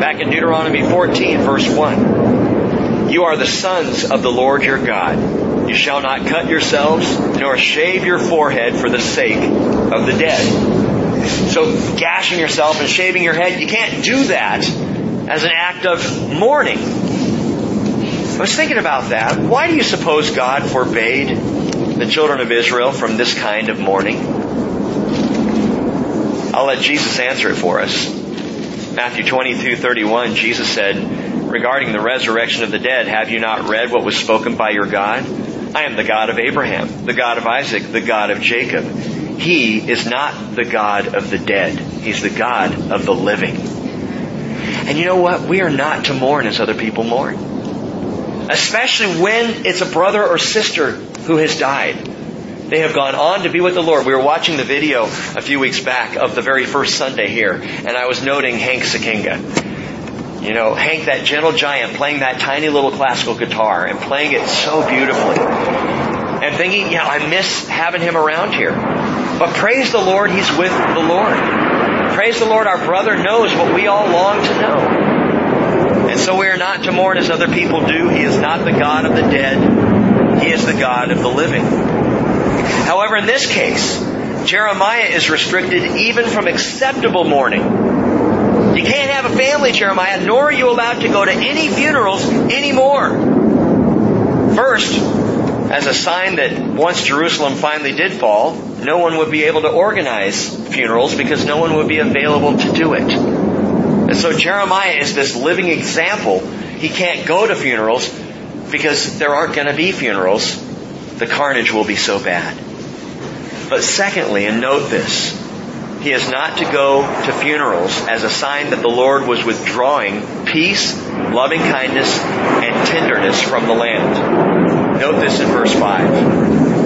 Back in Deuteronomy 14, verse 1. You are the sons of the Lord your God. You shall not cut yourselves, nor shave your forehead for the sake of the dead. So gashing yourself and shaving your head, you can't do that as an act of mourning. I was thinking about that. Why do you suppose God forbade the children of Israel from this kind of mourning? I'll let Jesus answer it for us. Matthew 22, 31, Jesus said, regarding the resurrection of the dead, have you not read what was spoken by your God? I am the God of Abraham, the God of Isaac, the God of Jacob. He is not the God of the dead. He's the God of the living. And you know what? We are not to mourn as other people mourn. Especially when it's a brother or sister who has died. They have gone on to be with the Lord. We were watching the video a few weeks back of the very first Sunday here, and I was noting Hank Sakinga. You know, Hank, that gentle giant, playing that tiny little classical guitar and playing it so beautifully. And thinking, yeah, I miss having him around here. But praise the Lord, he's with the Lord. Praise the Lord, our brother knows what we all long to know. And so we are not to mourn as other people do. He is not the God of the dead. He is the God of the living. However, in this case, Jeremiah is restricted even from acceptable mourning. You can't have a family, Jeremiah, nor are you allowed to go to any funerals anymore. First, as a sign that once Jerusalem finally did fall, no one would be able to organize funerals because no one would be available to do it. And so Jeremiah is this living example. He can't go to funerals because there aren't going to be funerals. The carnage will be so bad. But secondly, and note this, he is not to go to funerals as a sign that the Lord was withdrawing peace, loving kindness, and tenderness from the land. Note this in verse 5.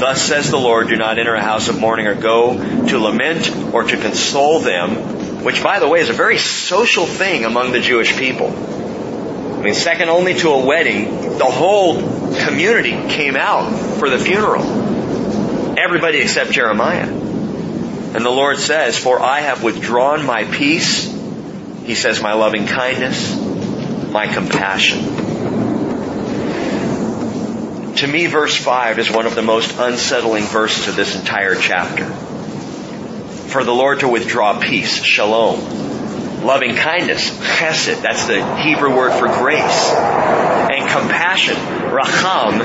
Thus says the Lord, do not enter a house of mourning or go to lament or to console them, which by the way is a very social thing among the Jewish people. I mean, second only to a wedding, the whole community came out for the funeral. Everybody except Jeremiah. And the Lord says, For I have withdrawn my peace, He says, my loving kindness, my compassion. To me, verse 5 is one of the most unsettling verses of this entire chapter. For the Lord to withdraw peace, shalom, loving kindness, chesed, that's the Hebrew word for grace, and compassion, racham,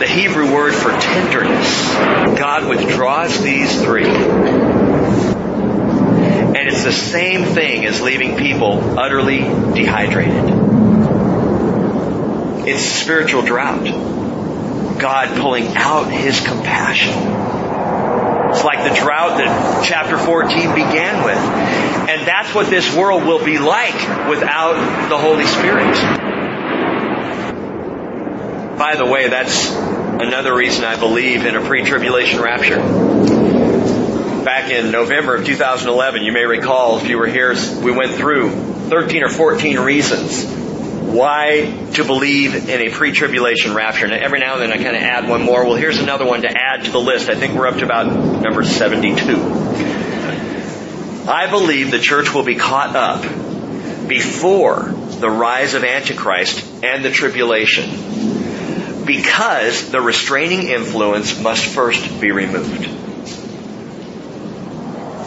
the Hebrew word for tenderness. God withdraws these three. And it's the same thing as leaving people utterly dehydrated. It's spiritual drought. God pulling out His compassion. It's like the drought that chapter 14 began with. And that's what this world will be like without the Holy Spirit. By the way, that's another reason I believe in a pre-tribulation rapture. Back in November of 2011, you may recall if you were here, we went through 13 or 14 reasons why to believe in a pre-tribulation rapture. And every now and then I kind of add one more. Well, here's another one to add to the list. I think we're up to about number 72. I believe the church will be caught up before the rise of Antichrist and the tribulation because the restraining influence must first be removed.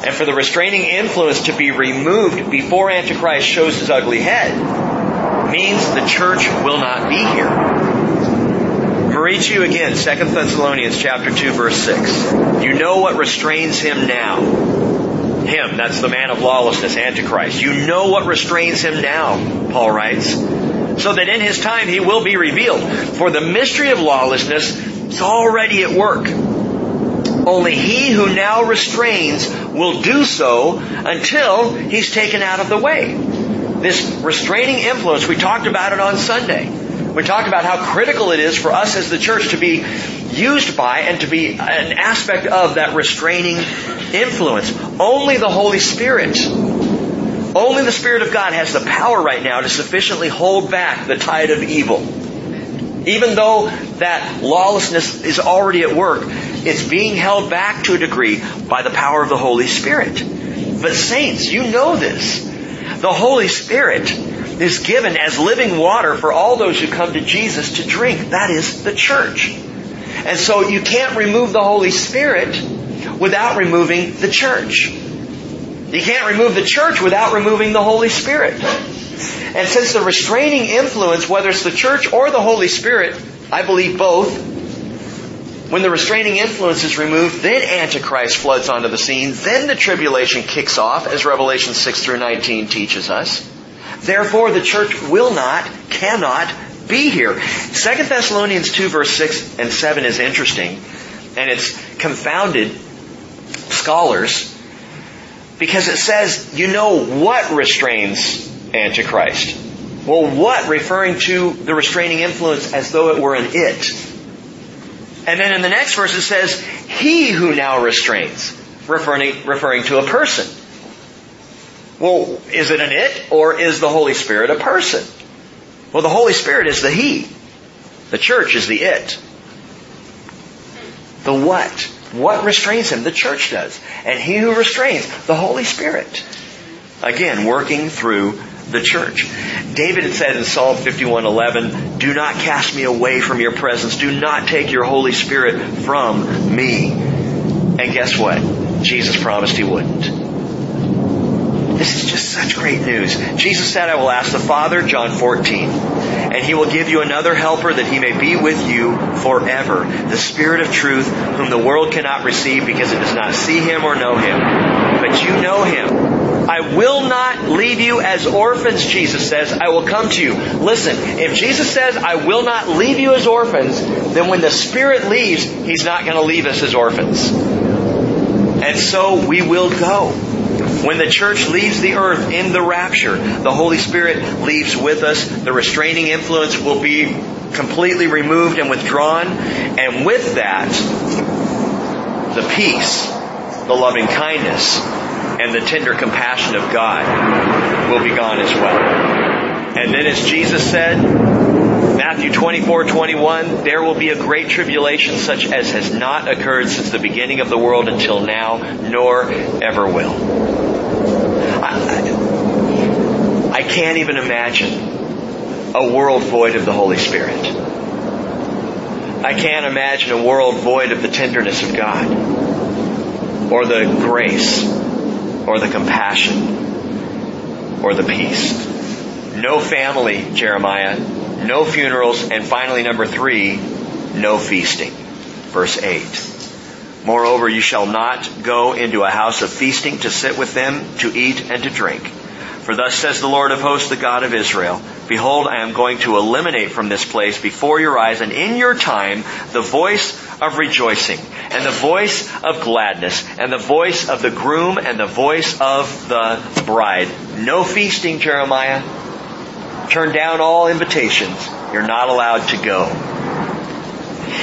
And for the restraining influence to be removed before Antichrist shows his ugly head means the church will not be here. read to you again, 2 Thessalonians chapter 2 verse 6. You know what restrains him now. Him, that's the man of lawlessness, Antichrist. You know what restrains him now, Paul writes so that in his time he will be revealed. For the mystery of lawlessness is already at work. Only he who now restrains will do so until he's taken out of the way. This restraining influence, we talked about it on Sunday. We talked about how critical it is for us as the church to be used by and to be an aspect of that restraining influence. Only the Holy Spirit only the Spirit of God has the power right now to sufficiently hold back the tide of evil. Even though that lawlessness is already at work, it's being held back to a degree by the power of the Holy Spirit. But saints, you know this. The Holy Spirit is given as living water for all those who come to Jesus to drink. That is the church. And so you can't remove the Holy Spirit without removing the church. You can't remove the church without removing the Holy Spirit. And since the restraining influence, whether it's the church or the Holy Spirit, I believe both, when the restraining influence is removed, then Antichrist floods onto the scene, then the tribulation kicks off, as Revelation 6 through 19 teaches us. Therefore, the church will not, cannot be here. 2 Thessalonians 2 verse 6 and 7 is interesting, and it's confounded scholars because it says, you know what restrains Antichrist. Well, what? Referring to the restraining influence as though it were an it. And then in the next verse it says, he who now restrains, referring, referring to a person. Well, is it an it or is the Holy Spirit a person? Well, the Holy Spirit is the he. The church is the it. The what? What restrains him? The church does. And he who restrains, the Holy Spirit. Again, working through the church. David had said in Psalm 51:11, "Do not cast me away from your presence. Do not take your Holy Spirit from me." And guess what? Jesus promised he wouldn't. This is just such great news. Jesus said, I will ask the Father, John 14, and he will give you another helper that he may be with you forever. The Spirit of truth, whom the world cannot receive because it does not see him or know him. But you know him. I will not leave you as orphans, Jesus says. I will come to you. Listen, if Jesus says, I will not leave you as orphans, then when the Spirit leaves, He's not going to leave us as orphans. And so we will go. When the church leaves the earth in the rapture, the Holy Spirit leaves with us. The restraining influence will be completely removed and withdrawn. And with that, the peace, the loving kindness, and the tender compassion of God will be gone as well. And then as Jesus said, Matthew 24, 21, there will be a great tribulation such as has not occurred since the beginning of the world until now, nor ever will. I, I can't even imagine a world void of the Holy Spirit. I can't imagine a world void of the tenderness of God, or the grace, or the compassion, or the peace. No family, Jeremiah, no funerals, and finally number three, no feasting. Verse 8. Moreover, you shall not go into a house of feasting to sit with them, to eat and to drink. For thus says the Lord of hosts, the God of Israel, Behold, I am going to eliminate from this place before your eyes and in your time the voice of rejoicing and the voice of gladness and the voice of the groom and the voice of the bride. No feasting, Jeremiah. Turn down all invitations. You're not allowed to go.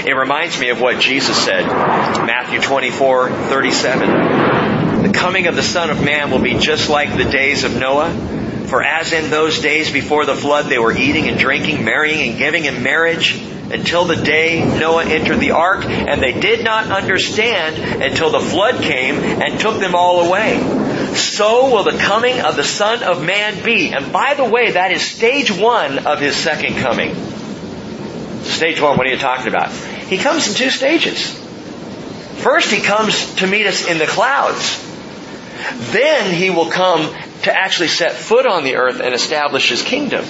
It reminds me of what Jesus said, Matthew 24, 37. The coming of the Son of Man will be just like the days of Noah. For as in those days before the flood they were eating and drinking, marrying and giving in marriage, until the day Noah entered the ark, and they did not understand until the flood came and took them all away. So will the coming of the Son of Man be. And by the way, that is stage one of His second coming. Stage one, what are you talking about? He comes in two stages. First, He comes to meet us in the clouds. Then He will come to actually set foot on the earth and establish His kingdom.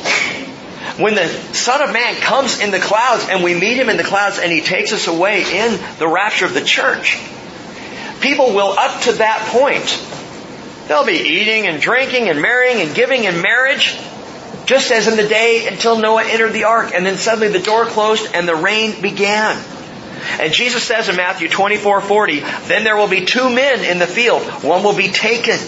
When the Son of Man comes in the clouds and we meet Him in the clouds and He takes us away in the rapture of the church, people will up to that point, they'll be eating and drinking and marrying and giving in marriage, just as in the day until Noah entered the ark and then suddenly the door closed and the rain began. And Jesus says in Matthew 24, 40, then there will be two men in the field. One will be taken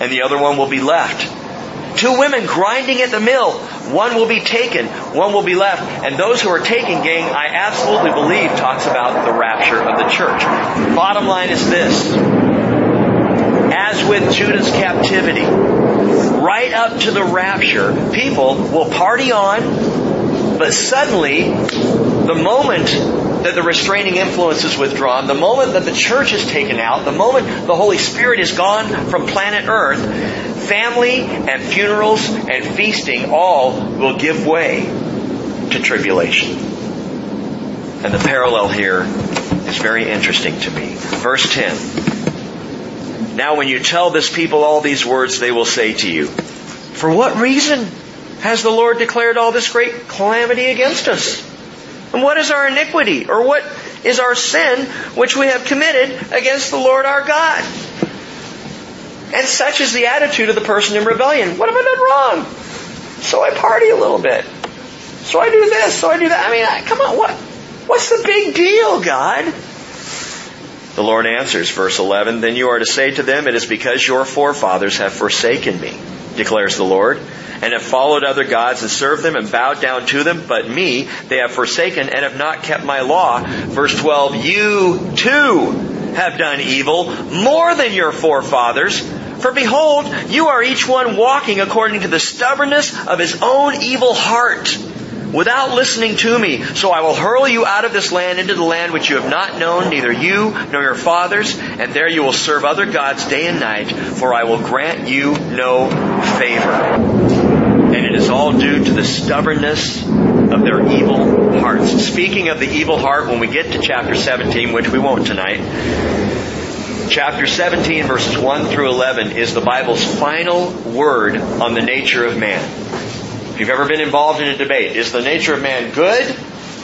and the other one will be left. Two women grinding at the mill. One will be taken, one will be left. And those who are taken, gang, I absolutely believe talks about the rapture of the church. Bottom line is this. As with Judah's captivity, right up to the rapture, people will party on, but suddenly, the moment that the restraining influence is withdrawn, the moment that the church is taken out, the moment the Holy Spirit is gone from planet Earth, family and funerals and feasting all will give way to tribulation. And the parallel here is very interesting to me. Verse 10. Now when you tell this people all these words, they will say to you, For what reason has the Lord declared all this great calamity against us? And what is our iniquity? Or what is our sin which we have committed against the Lord our God? And such is the attitude of the person in rebellion. What have I done wrong? So I party a little bit. So I do this, so I do that. I mean, come on, what, what's the big deal, God? The Lord answers, verse 11, Then you are to say to them, It is because your forefathers have forsaken me, declares the Lord and have followed other gods and served them and bowed down to them, but me they have forsaken and have not kept my law. Verse 12, you too have done evil more than your forefathers. For behold, you are each one walking according to the stubbornness of his own evil heart without listening to me. So I will hurl you out of this land into the land which you have not known, neither you nor your fathers, and there you will serve other gods day and night, for I will grant you no favor. And it is all due to the stubbornness of their evil hearts. Speaking of the evil heart, when we get to chapter 17, which we won't tonight, chapter 17 verses 1 through 11 is the Bible's final word on the nature of man. If you've ever been involved in a debate, is the nature of man good?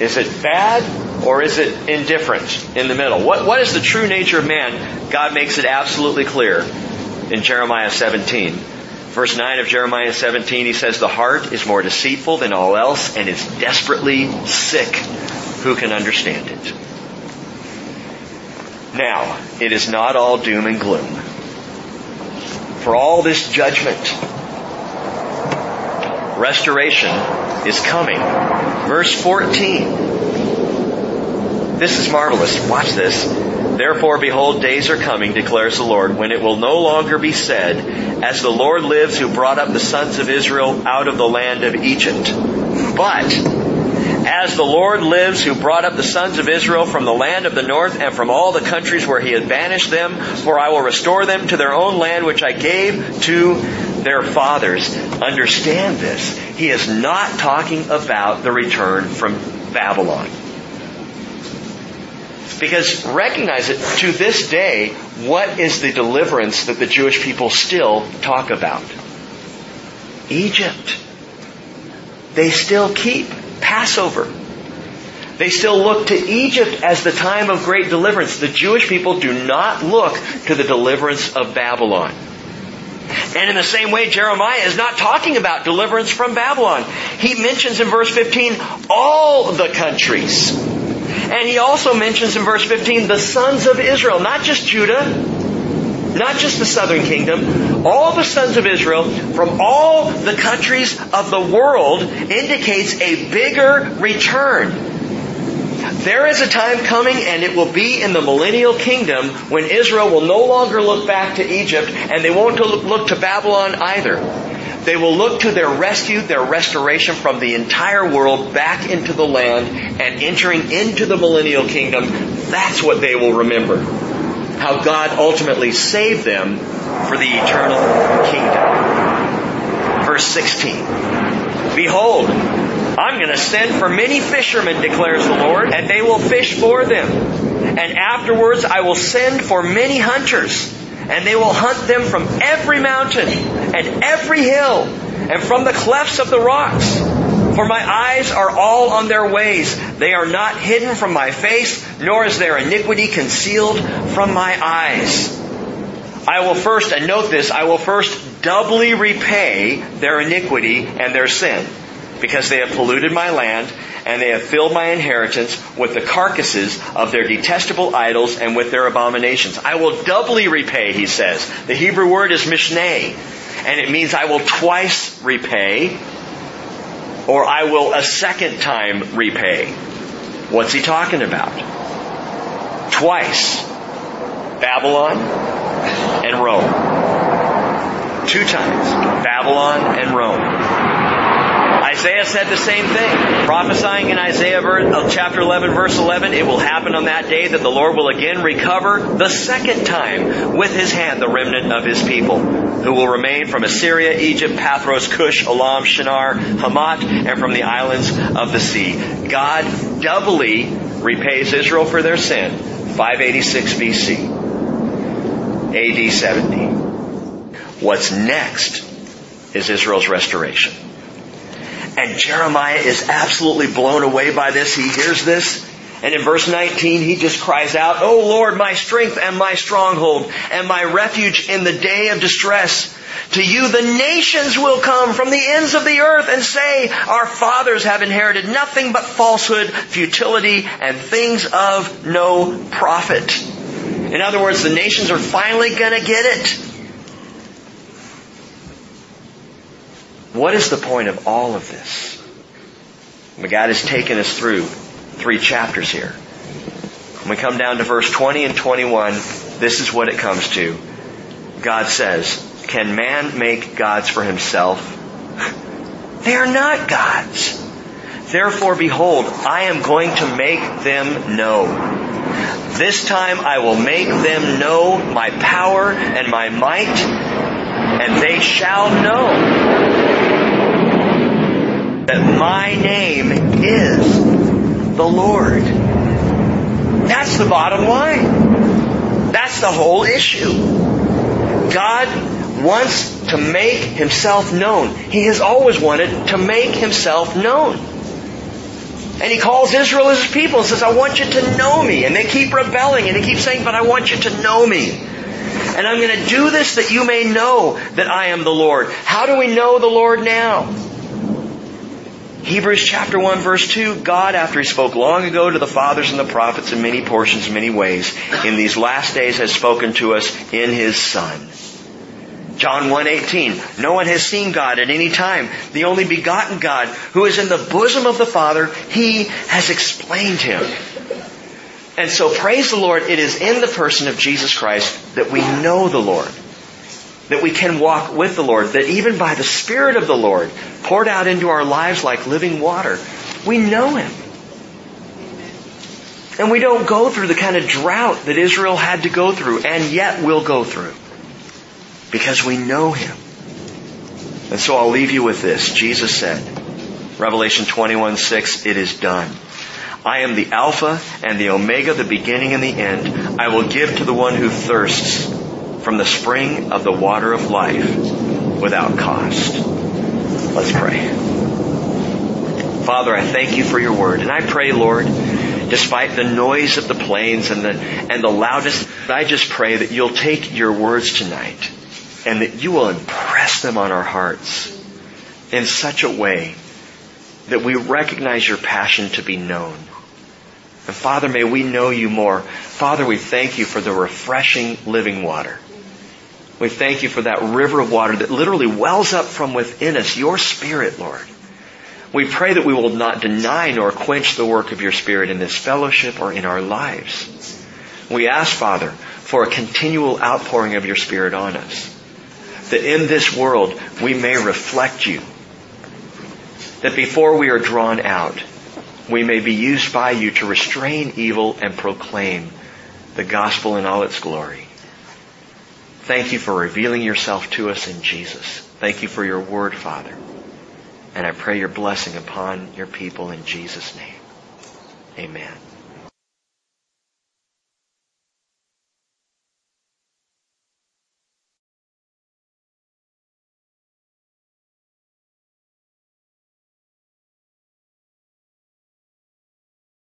Is it bad? Or is it indifferent in the middle? What, what is the true nature of man? God makes it absolutely clear in Jeremiah 17. Verse 9 of Jeremiah 17, he says, The heart is more deceitful than all else and is desperately sick. Who can understand it? Now, it is not all doom and gloom. For all this judgment, restoration is coming. Verse 14. This is marvelous. Watch this. Therefore, behold, days are coming, declares the Lord, when it will no longer be said, as the Lord lives who brought up the sons of Israel out of the land of Egypt. But, as the Lord lives who brought up the sons of Israel from the land of the north and from all the countries where he had banished them, for I will restore them to their own land which I gave to their fathers. Understand this. He is not talking about the return from Babylon. Because recognize it, to this day, what is the deliverance that the Jewish people still talk about? Egypt. They still keep Passover. They still look to Egypt as the time of great deliverance. The Jewish people do not look to the deliverance of Babylon. And in the same way, Jeremiah is not talking about deliverance from Babylon. He mentions in verse 15 all the countries. And he also mentions in verse 15 the sons of Israel, not just Judah, not just the southern kingdom, all the sons of Israel from all the countries of the world indicates a bigger return. There is a time coming and it will be in the millennial kingdom when Israel will no longer look back to Egypt and they won't look to Babylon either. They will look to their rescue, their restoration from the entire world back into the land and entering into the millennial kingdom. That's what they will remember. How God ultimately saved them for the eternal kingdom. Verse 16. Behold, I'm going to send for many fishermen, declares the Lord, and they will fish for them. And afterwards I will send for many hunters and they will hunt them from every mountain and every hill and from the clefts of the rocks. For my eyes are all on their ways. They are not hidden from my face, nor is their iniquity concealed from my eyes. I will first, and note this, I will first doubly repay their iniquity and their sin, because they have polluted my land and they have filled my inheritance with the carcasses of their detestable idols and with their abominations. I will doubly repay, he says. The Hebrew word is mishneh, and it means I will twice repay, or I will a second time repay. What's he talking about? Twice. Babylon and Rome. Two times. Babylon and Rome. Isaiah said the same thing. Prophesying in Isaiah uh, chapter 11 verse 11, it will happen on that day that the Lord will again recover the second time with his hand the remnant of his people, who will remain from Assyria, Egypt, Pathros, Cush, Elam, Shinar, Hamath, and from the islands of the sea. God doubly repays Israel for their sin. 586 BC. AD 70. What's next is Israel's restoration. And Jeremiah is absolutely blown away by this. He hears this. And in verse 19, he just cries out, Oh Lord, my strength and my stronghold and my refuge in the day of distress. To you the nations will come from the ends of the earth and say, Our fathers have inherited nothing but falsehood, futility, and things of no profit. In other words, the nations are finally gonna get it. What is the point of all of this? God has taken us through three chapters here. When we come down to verse 20 and 21, this is what it comes to. God says, can man make gods for himself? [LAUGHS] They are not gods. Therefore, behold, I am going to make them know. This time I will make them know my power and my might, and they shall know that my name is the Lord. That's the bottom line. That's the whole issue. God wants to make himself known. He has always wanted to make himself known. And he calls Israel as his people and says, I want you to know me. And they keep rebelling and he keeps saying, but I want you to know me. And I'm going to do this that you may know that I am the Lord. How do we know the Lord now? Hebrews chapter 1 verse 2, God, after He spoke long ago to the fathers and the prophets in many portions, many ways, in these last days has spoken to us in His Son. John 1:18 No one has seen God at any time. The only begotten God who is in the bosom of the Father he has explained him. And so praise the Lord it is in the person of Jesus Christ that we know the Lord that we can walk with the Lord that even by the spirit of the Lord poured out into our lives like living water we know him and we don't go through the kind of drought that Israel had to go through and yet will go through because we know Him. And so I'll leave you with this. Jesus said, Revelation 21, 6, it is done. I am the Alpha and the Omega, the beginning and the end. I will give to the one who thirsts from the spring of the water of life without cost. Let's pray. Father, I thank you for your word. And I pray, Lord, despite the noise of the planes and the, and the loudness, I just pray that you'll take your words tonight and that you will impress them on our hearts in such a way that we recognize your passion to be known. And Father, may we know you more. Father, we thank you for the refreshing living water. We thank you for that river of water that literally wells up from within us, your Spirit, Lord. We pray that we will not deny nor quench the work of your Spirit in this fellowship or in our lives. We ask, Father, for a continual outpouring of your Spirit on us that in this world we may reflect you. That before we are drawn out, we may be used by you to restrain evil and proclaim the gospel in all its glory. Thank you for revealing yourself to us in Jesus. Thank you for your word, Father. And I pray your blessing upon your people in Jesus' name. Amen.